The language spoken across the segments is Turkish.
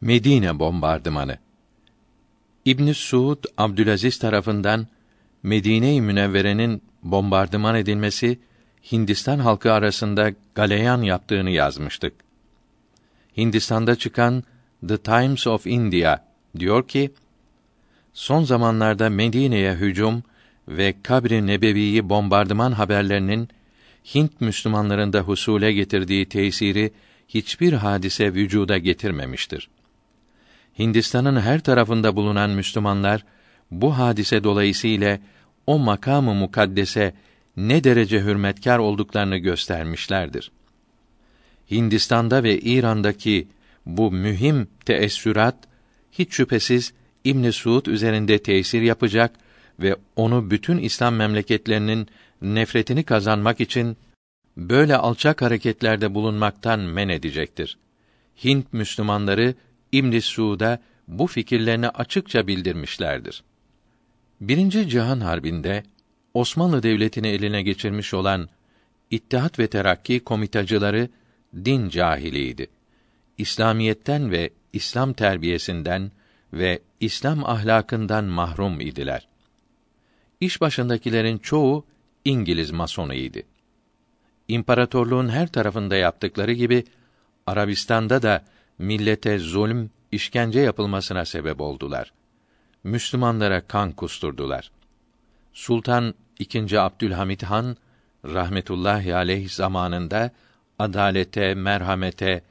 Medine bombardımanı. İbn Suud Abdülaziz tarafından Medine-i Münevvere'nin bombardıman edilmesi Hindistan halkı arasında galeyan yaptığını yazmıştık. Hindistan'da çıkan The Times of India diyor ki, son zamanlarda Medine'ye hücum ve Kabri Nebevi'yi bombardıman haberlerinin Hint Müslümanlarında husule getirdiği tesiri hiçbir hadise vücuda getirmemiştir. Hindistan'ın her tarafında bulunan Müslümanlar bu hadise dolayısıyla o makamı mukaddese ne derece hürmetkar olduklarını göstermişlerdir. Hindistan'da ve İran'daki bu mühim teessürat hiç şüphesiz İbn Suud üzerinde tesir yapacak ve onu bütün İslam memleketlerinin nefretini kazanmak için böyle alçak hareketlerde bulunmaktan men edecektir. Hint Müslümanları İbn Suud'a bu fikirlerini açıkça bildirmişlerdir. Birinci Cihan Harbi'nde Osmanlı Devleti'ni eline geçirmiş olan İttihat ve Terakki komitacıları din cahiliydi. İslamiyetten ve İslam terbiyesinden ve İslam ahlakından mahrum idiler. İş başındakilerin çoğu İngiliz masonuydu. İmparatorluğun her tarafında yaptıkları gibi Arabistan'da da millete zulm, işkence yapılmasına sebep oldular. Müslümanlara kan kusturdular. Sultan II. Abdülhamit Han rahmetullahi aleyh zamanında adalete, merhamete,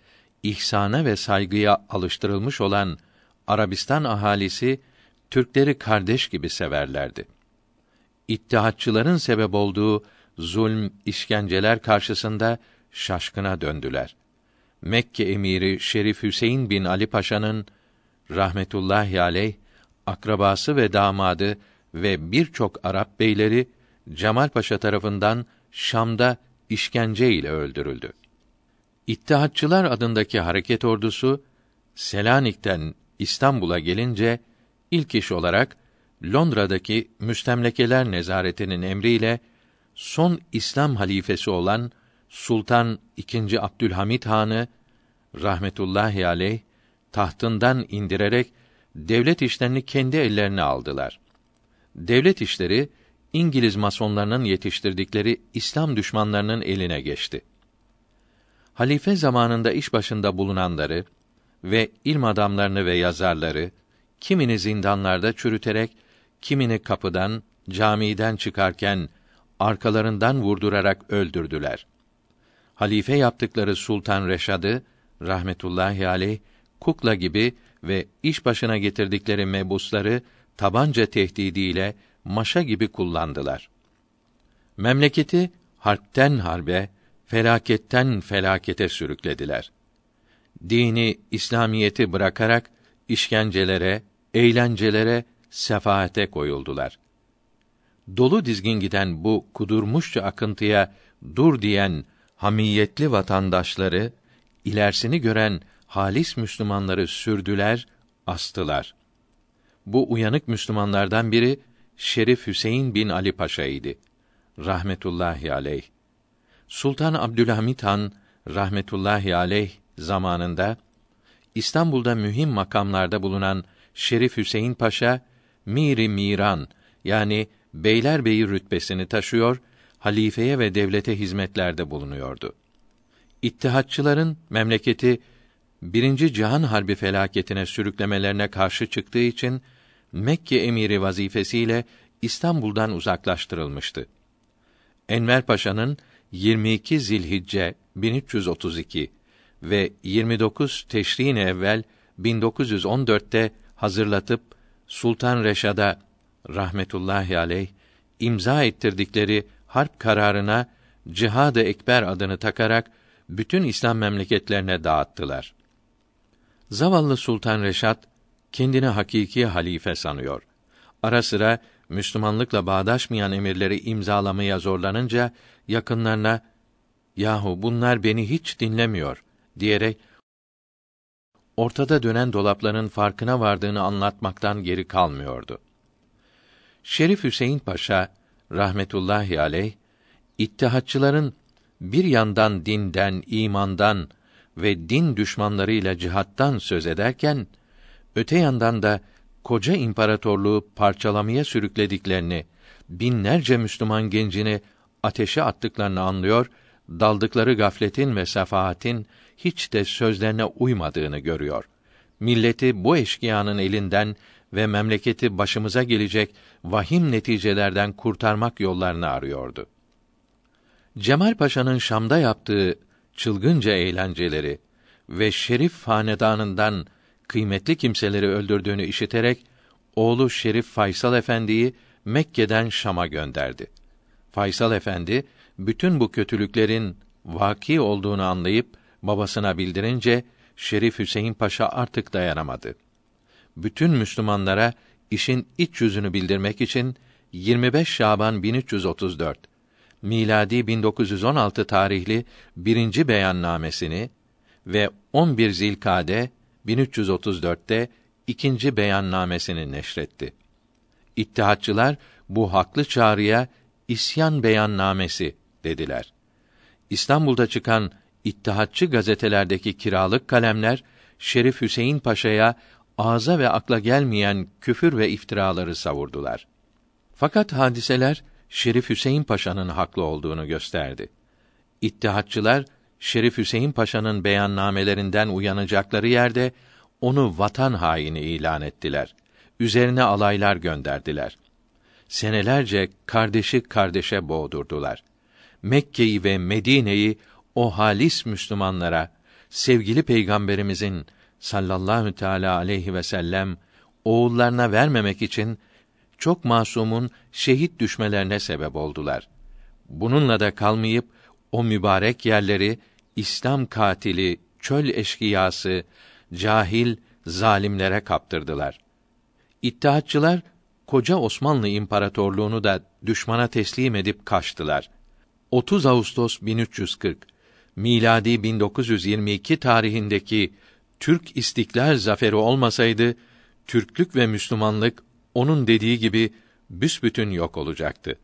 ihsana ve saygıya alıştırılmış olan Arabistan ahalisi Türkleri kardeş gibi severlerdi. İttihatçıların sebep olduğu zulm, işkenceler karşısında şaşkına döndüler. Mekke emiri Şerif Hüseyin bin Ali Paşa'nın rahmetullahi aleyh akrabası ve damadı ve birçok Arap beyleri Cemal Paşa tarafından Şam'da işkence ile öldürüldü. İttihatçılar adındaki hareket ordusu Selanik'ten İstanbul'a gelince ilk iş olarak Londra'daki müstemlekeler nezaretinin emriyle son İslam halifesi olan Sultan II. Abdülhamit Han'ı rahmetullahi aleyh tahtından indirerek devlet işlerini kendi ellerine aldılar. Devlet işleri İngiliz masonlarının yetiştirdikleri İslam düşmanlarının eline geçti. Halife zamanında iş başında bulunanları ve ilm adamlarını ve yazarları kimini zindanlarda çürüterek, kimini kapıdan, camiden çıkarken arkalarından vurdurarak öldürdüler. Halife yaptıkları Sultan Reşad'ı rahmetullahi aleyh kukla gibi ve iş başına getirdikleri mebusları tabanca tehdidiyle maşa gibi kullandılar. Memleketi harpten harbe, felaketten felakete sürüklediler. Dini, İslamiyeti bırakarak işkencelere, eğlencelere, sefaate koyuldular. Dolu dizgin giden bu kudurmuşça akıntıya dur diyen hamiyetli vatandaşları ilerisini gören halis Müslümanları sürdüler, astılar. Bu uyanık Müslümanlardan biri Şerif Hüseyin bin Ali Paşa'ydı. Rahmetullahi aleyh. Sultan Abdülhamit Han rahmetullahi aleyh zamanında İstanbul'da mühim makamlarda bulunan Şerif Hüseyin Paşa Miri Miran yani Beylerbeyi rütbesini taşıyor, halifeye ve devlete hizmetlerde bulunuyordu. İttihatçıların memleketi birinci Cihan Harbi felaketine sürüklemelerine karşı çıktığı için Mekke emiri vazifesiyle İstanbul'dan uzaklaştırılmıştı. Enver Paşa'nın 22 Zilhicce 1332 ve 29 Teşrin evvel 1914'te hazırlatıp Sultan Reşad'a rahmetullahi aleyh imza ettirdikleri harp kararına Cihad-ı Ekber adını takarak bütün İslam memleketlerine dağıttılar. Zavallı Sultan Reşat kendini hakiki halife sanıyor. Ara sıra Müslümanlıkla bağdaşmayan emirleri imzalamaya zorlanınca yakınlarına yahu bunlar beni hiç dinlemiyor diyerek ortada dönen dolapların farkına vardığını anlatmaktan geri kalmıyordu. Şerif Hüseyin Paşa rahmetullahi aleyh İttihatçıların bir yandan dinden, imandan, ve din düşmanlarıyla cihattan söz ederken öte yandan da koca imparatorluğu parçalamaya sürüklediklerini, binlerce Müslüman gencini ateşe attıklarını anlıyor, daldıkları gafletin ve sefaatin hiç de sözlerine uymadığını görüyor. Milleti bu eşkıyanın elinden ve memleketi başımıza gelecek vahim neticelerden kurtarmak yollarını arıyordu. Cemal Paşa'nın Şam'da yaptığı çılgınca eğlenceleri ve Şerif hanedanından kıymetli kimseleri öldürdüğünü işiterek oğlu Şerif Faysal Efendi'yi Mekke'den Şam'a gönderdi. Faysal Efendi bütün bu kötülüklerin vaki olduğunu anlayıp babasına bildirince Şerif Hüseyin Paşa artık dayanamadı. Bütün Müslümanlara işin iç yüzünü bildirmek için 25 Şaban 1334 miladi 1916 tarihli birinci beyannamesini ve 11 Zilkade 1334'te ikinci beyannamesini neşretti. İttihatçılar bu haklı çağrıya isyan beyannamesi dediler. İstanbul'da çıkan İttihatçı gazetelerdeki kiralık kalemler Şerif Hüseyin Paşa'ya ağza ve akla gelmeyen küfür ve iftiraları savurdular. Fakat hadiseler Şerif Hüseyin Paşa'nın haklı olduğunu gösterdi. İttihatçılar Şerif Hüseyin Paşa'nın beyannamelerinden uyanacakları yerde onu vatan haini ilan ettiler. Üzerine alaylar gönderdiler. Senelerce kardeşi kardeşe boğdurdular. Mekke'yi ve Medine'yi o halis Müslümanlara sevgili peygamberimizin sallallahu teala aleyhi ve sellem oğullarına vermemek için çok masumun şehit düşmelerine sebep oldular. Bununla da kalmayıp o mübarek yerleri İslam katili, çöl eşkıyası, cahil zalimlere kaptırdılar. İttihatçılar koca Osmanlı İmparatorluğunu da düşmana teslim edip kaçtılar. 30 Ağustos 1340 miladi 1922 tarihindeki Türk İstiklal zaferi olmasaydı Türklük ve Müslümanlık onun dediği gibi büsbütün yok olacaktı.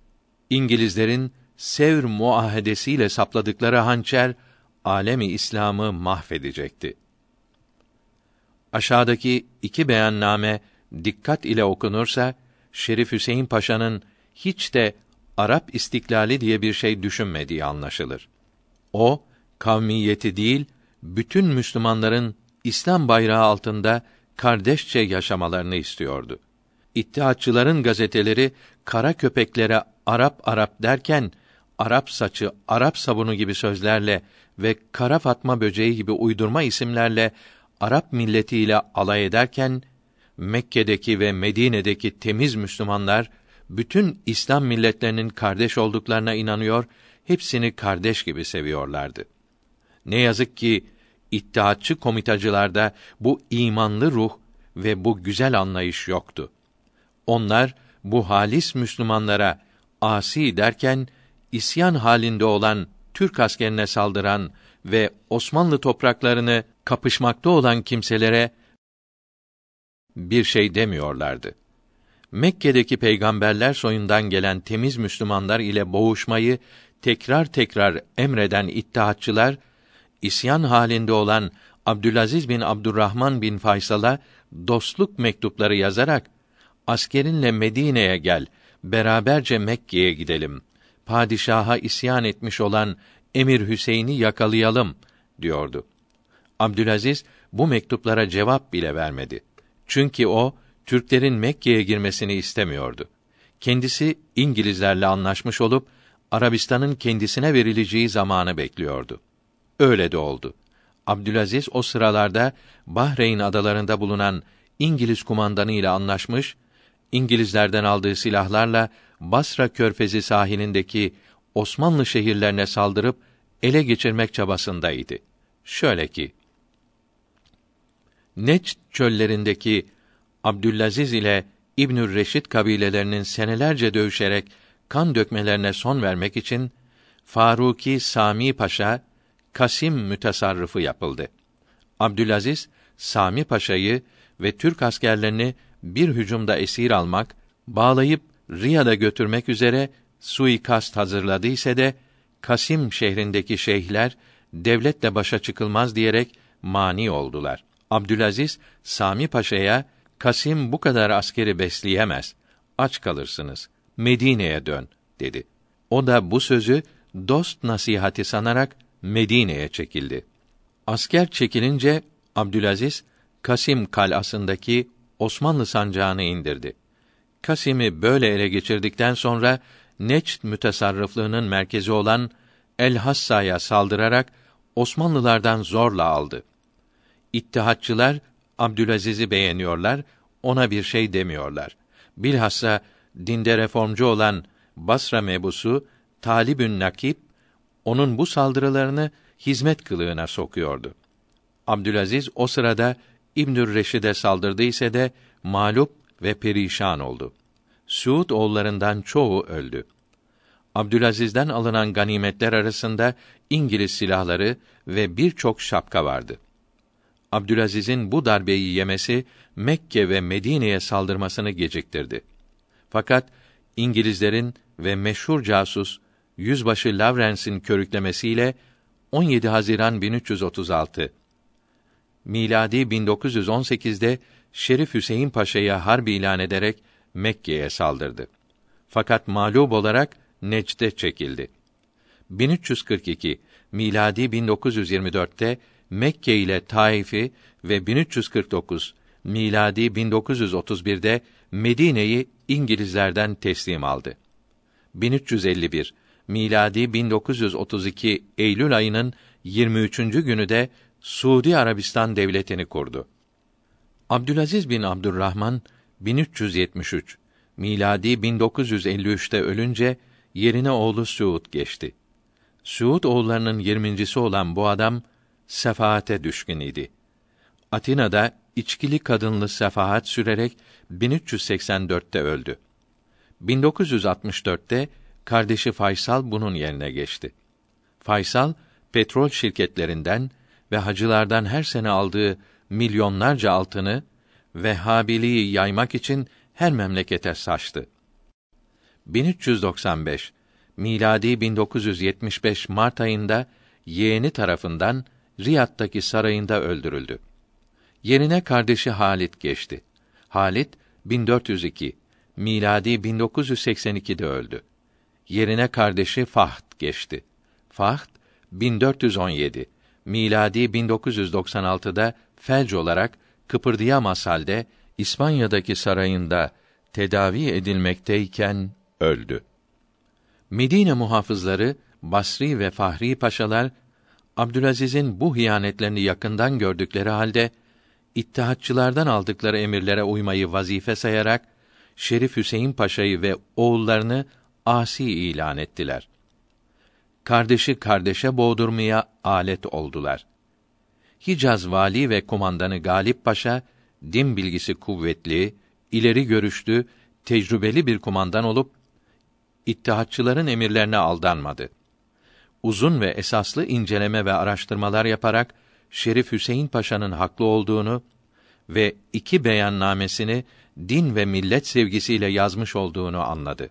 İngilizlerin Sevr muahedesiyle sapladıkları hançer alemi İslam'ı mahvedecekti. Aşağıdaki iki beyanname dikkat ile okunursa Şerif Hüseyin Paşa'nın hiç de Arap istiklali diye bir şey düşünmediği anlaşılır. O kavmiyeti değil, bütün Müslümanların İslam bayrağı altında kardeşçe yaşamalarını istiyordu. İttihatçıların gazeteleri kara köpeklere Arap Arap derken Arap saçı, Arap sabunu gibi sözlerle ve kara fatma böceği gibi uydurma isimlerle Arap milletiyle alay ederken Mekke'deki ve Medine'deki temiz Müslümanlar bütün İslam milletlerinin kardeş olduklarına inanıyor, hepsini kardeş gibi seviyorlardı. Ne yazık ki İttihatçı komitacılarda bu imanlı ruh ve bu güzel anlayış yoktu. Onlar bu halis Müslümanlara asi derken isyan halinde olan Türk askerine saldıran ve Osmanlı topraklarını kapışmakta olan kimselere bir şey demiyorlardı. Mekke'deki peygamberler soyundan gelen temiz Müslümanlar ile boğuşmayı tekrar tekrar emreden ittihatçılar isyan halinde olan Abdülaziz bin Abdurrahman bin Faysal'a dostluk mektupları yazarak askerinle Medine'ye gel, beraberce Mekke'ye gidelim. Padişaha isyan etmiş olan Emir Hüseyin'i yakalayalım diyordu. Abdülaziz bu mektuplara cevap bile vermedi. Çünkü o Türklerin Mekke'ye girmesini istemiyordu. Kendisi İngilizlerle anlaşmış olup Arabistan'ın kendisine verileceği zamanı bekliyordu. Öyle de oldu. Abdülaziz o sıralarda Bahreyn adalarında bulunan İngiliz kumandanı ile anlaşmış, İngilizlerden aldığı silahlarla Basra körfezi sahilindeki Osmanlı şehirlerine saldırıp ele geçirmek çabasındaydı. Şöyle ki Neç çöllerindeki Abdülaziz ile İbnü Reşit kabilelerinin senelerce dövüşerek kan dökmelerine son vermek için Faruki Sami Paşa Kasim mütesarrıfı yapıldı. Abdülaziz Sami Paşa'yı ve Türk askerlerini bir hücumda esir almak, bağlayıp Riyad'a götürmek üzere suikast hazırladı ise de Kasim şehrindeki şeyhler devletle başa çıkılmaz diyerek mani oldular. Abdülaziz Sami Paşa'ya Kasim bu kadar askeri besleyemez. Aç kalırsınız. Medine'ye dön dedi. O da bu sözü dost nasihati sanarak Medine'ye çekildi. Asker çekilince Abdülaziz Kasim kalasındaki Osmanlı sancağını indirdi. Kasim'i böyle ele geçirdikten sonra Neçt mütesarrıflığının merkezi olan El Hassa'ya saldırarak Osmanlılardan zorla aldı. İttihatçılar Abdülaziz'i beğeniyorlar, ona bir şey demiyorlar. Bilhassa dinde reformcu olan Basra mebusu Talibün Nakip onun bu saldırılarını hizmet kılığına sokuyordu. Abdülaziz o sırada İbnü'r Reşid'e saldırdı ise de mağlup ve perişan oldu. Suud oğullarından çoğu öldü. Abdülaziz'den alınan ganimetler arasında İngiliz silahları ve birçok şapka vardı. Abdülaziz'in bu darbeyi yemesi Mekke ve Medine'ye saldırmasını geciktirdi. Fakat İngilizlerin ve meşhur casus Yüzbaşı Lawrence'in körüklemesiyle 17 Haziran 1336 miladi 1918'de Şerif Hüseyin Paşa'ya harp ilan ederek Mekke'ye saldırdı. Fakat mağlup olarak Necd'e çekildi. 1342 miladi 1924'te Mekke ile Taif'i ve 1349 miladi 1931'de Medine'yi İngilizlerden teslim aldı. 1351 miladi 1932 Eylül ayının 23. günü de Suudi Arabistan devletini kurdu. Abdülaziz bin Abdurrahman 1373 miladi 1953'te ölünce yerine oğlu Suud geçti. Suud oğullarının yirmincisi olan bu adam sefaate düşkün idi. Atina'da içkili kadınlı sefahat sürerek 1384'te öldü. 1964'te kardeşi Faysal bunun yerine geçti. Faysal petrol şirketlerinden ve hacılardan her sene aldığı milyonlarca altını Vehhabiliği yaymak için her memlekete saçtı. 1395 miladi 1975 Mart ayında yeğeni tarafından Riyad'daki sarayında öldürüldü. Yerine kardeşi Halit geçti. Halit 1402 miladi 1982'de öldü. Yerine kardeşi Fahd geçti. Fahd 1417 miladi 1996'da felç olarak kıpırdayamaz halde İspanya'daki sarayında tedavi edilmekteyken öldü. Medine muhafızları Basri ve Fahri paşalar Abdülaziz'in bu hiyanetlerini yakından gördükleri halde İttihatçılardan aldıkları emirlere uymayı vazife sayarak Şerif Hüseyin Paşa'yı ve oğullarını asi ilan ettiler. Kardeşi kardeşe boğdurmaya alet oldular. Hicaz vali ve kumandanı Galip Paşa din bilgisi kuvvetli, ileri görüşlü, tecrübeli bir kumandan olup İttihatçıların emirlerine aldanmadı. Uzun ve esaslı inceleme ve araştırmalar yaparak Şerif Hüseyin Paşa'nın haklı olduğunu ve iki beyannamesini din ve millet sevgisiyle yazmış olduğunu anladı.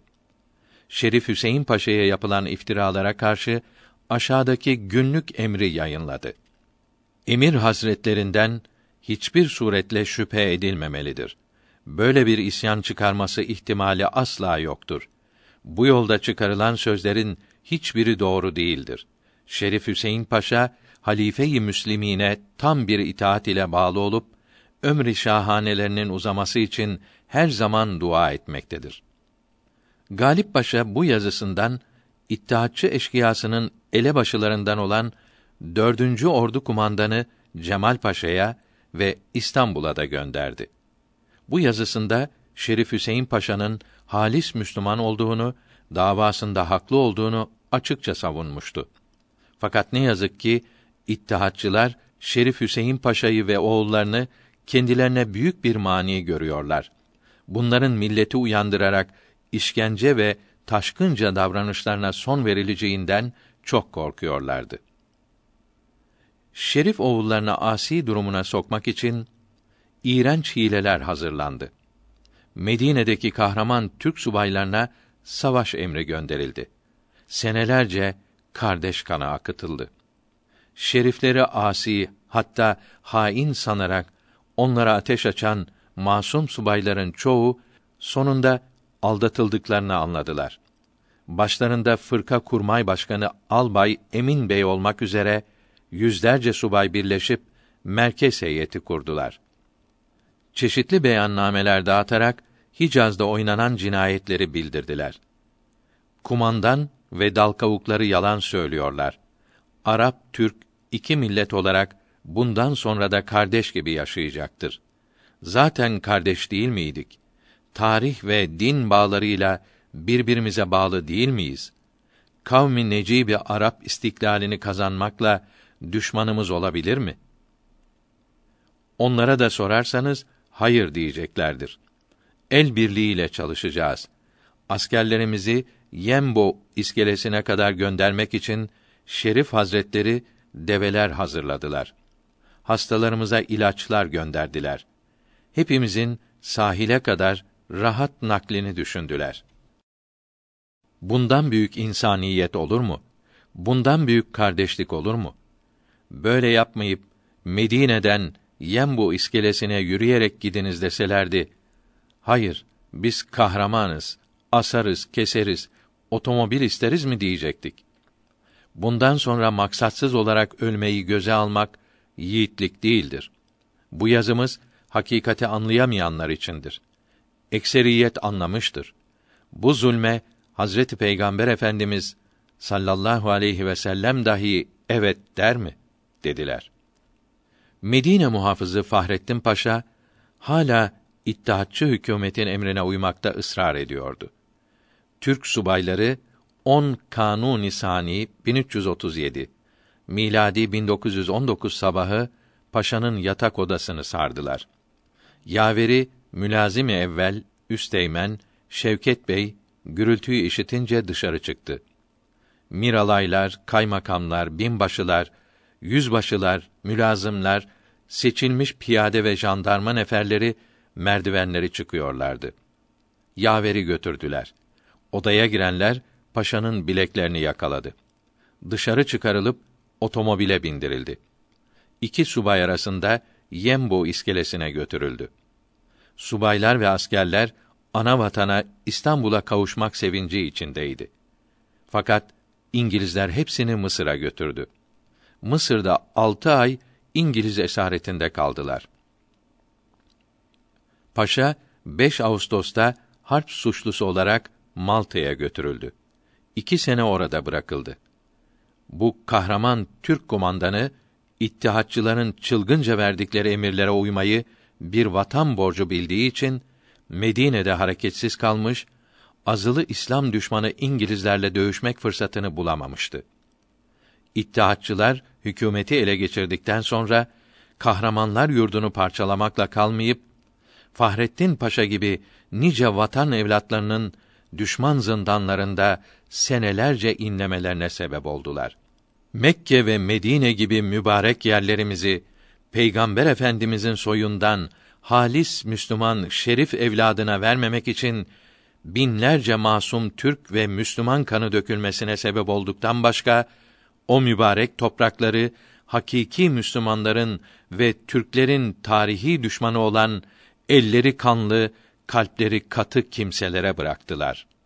Şerif Hüseyin Paşa'ya yapılan iftiralara karşı aşağıdaki günlük emri yayınladı. Emir hazretlerinden hiçbir suretle şüphe edilmemelidir. Böyle bir isyan çıkarması ihtimali asla yoktur. Bu yolda çıkarılan sözlerin hiçbiri doğru değildir. Şerif Hüseyin Paşa halife-i müslimine tam bir itaat ile bağlı olup ömrü şahanelerinin uzaması için her zaman dua etmektedir. Galip Paşa bu yazısından İttihatçı eşkıyasının elebaşılarından olan dördüncü Ordu kumandanı Cemal Paşa'ya ve İstanbul'a da gönderdi. Bu yazısında Şerif Hüseyin Paşa'nın halis Müslüman olduğunu, davasında haklı olduğunu açıkça savunmuştu. Fakat ne yazık ki İttihatçılar Şerif Hüseyin Paşa'yı ve oğullarını kendilerine büyük bir mani görüyorlar. Bunların milleti uyandırarak işkence ve taşkınca davranışlarına son verileceğinden çok korkuyorlardı. Şerif oğullarını asi durumuna sokmak için iğrenç hileler hazırlandı. Medine'deki kahraman Türk subaylarına savaş emri gönderildi. Senelerce kardeş kanı akıtıldı. şerifleri asi, hatta hain sanarak onlara ateş açan masum subayların çoğu sonunda aldatıldıklarını anladılar. Başlarında fırka kurmay başkanı Albay Emin Bey olmak üzere yüzlerce subay birleşip merkez heyeti kurdular. Çeşitli beyannameler dağıtarak Hicaz'da oynanan cinayetleri bildirdiler. Kumandan ve dal kavukları yalan söylüyorlar. Arap, Türk iki millet olarak bundan sonra da kardeş gibi yaşayacaktır. Zaten kardeş değil miydik? Tarih ve din bağlarıyla birbirimize bağlı değil miyiz? Kavmi Necibi Arap istiklalini kazanmakla düşmanımız olabilir mi? Onlara da sorarsanız hayır diyeceklerdir. El birliğiyle çalışacağız. Askerlerimizi Yembo iskelesine kadar göndermek için Şerif Hazretleri develer hazırladılar. Hastalarımıza ilaçlar gönderdiler. Hepimizin sahile kadar rahat naklini düşündüler. Bundan büyük insaniyet olur mu? Bundan büyük kardeşlik olur mu? Böyle yapmayıp Medine'den Yembu iskelesine yürüyerek gidiniz deselerdi, hayır, biz kahramanız, asarız, keseriz, otomobil isteriz mi diyecektik. Bundan sonra maksatsız olarak ölmeyi göze almak yiğitlik değildir. Bu yazımız hakikati anlayamayanlar içindir. Ekseriyet anlamıştır. Bu zulme Hazreti Peygamber Efendimiz sallallahu aleyhi ve sellem dahi evet der mi? dediler. Medine muhafızı Fahrettin Paşa hala İttihatçı hükümetin emrine uymakta ısrar ediyordu. Türk subayları 10 Kanun Nisani 1337 miladi 1919 sabahı paşanın yatak odasını sardılar. Yaveri mülazimi evvel Üsteğmen Şevket Bey gürültüyü işitince dışarı çıktı. Miralaylar, kaymakamlar, binbaşılar, yüzbaşılar, mülazımlar, seçilmiş piyade ve jandarma neferleri merdivenleri çıkıyorlardı. Yaveri götürdüler. Odaya girenler paşanın bileklerini yakaladı. Dışarı çıkarılıp otomobile bindirildi. İki subay arasında Yembo iskelesine götürüldü. Subaylar ve askerler ana vatana İstanbul'a kavuşmak sevinci içindeydi. Fakat İngilizler hepsini Mısır'a götürdü. Mısır'da altı ay İngiliz esaretinde kaldılar. Paşa 5 Ağustos'ta harp suçlusu olarak Malta'ya götürüldü. İki sene orada bırakıldı. Bu kahraman Türk kumandanı İttihatçıların çılgınca verdikleri emirlere uymayı bir vatan borcu bildiği için Medine'de hareketsiz kalmış, azılı İslam düşmanı İngilizlerle dövüşmek fırsatını bulamamıştı. İttihatçılar hükümeti ele geçirdikten sonra kahramanlar yurdunu parçalamakla kalmayıp Fahrettin Paşa gibi nice vatan evlatlarının düşman zindanlarında senelerce inlemelerine sebep oldular. Mekke ve Medine gibi mübarek yerlerimizi Peygamber Efendimizin soyundan halis Müslüman şerif evladına vermemek için binlerce masum Türk ve Müslüman kanı dökülmesine sebep olduktan başka o mübarek toprakları hakiki Müslümanların ve Türklerin tarihi düşmanı olan elleri kanlı, kalpleri katı kimselere bıraktılar.''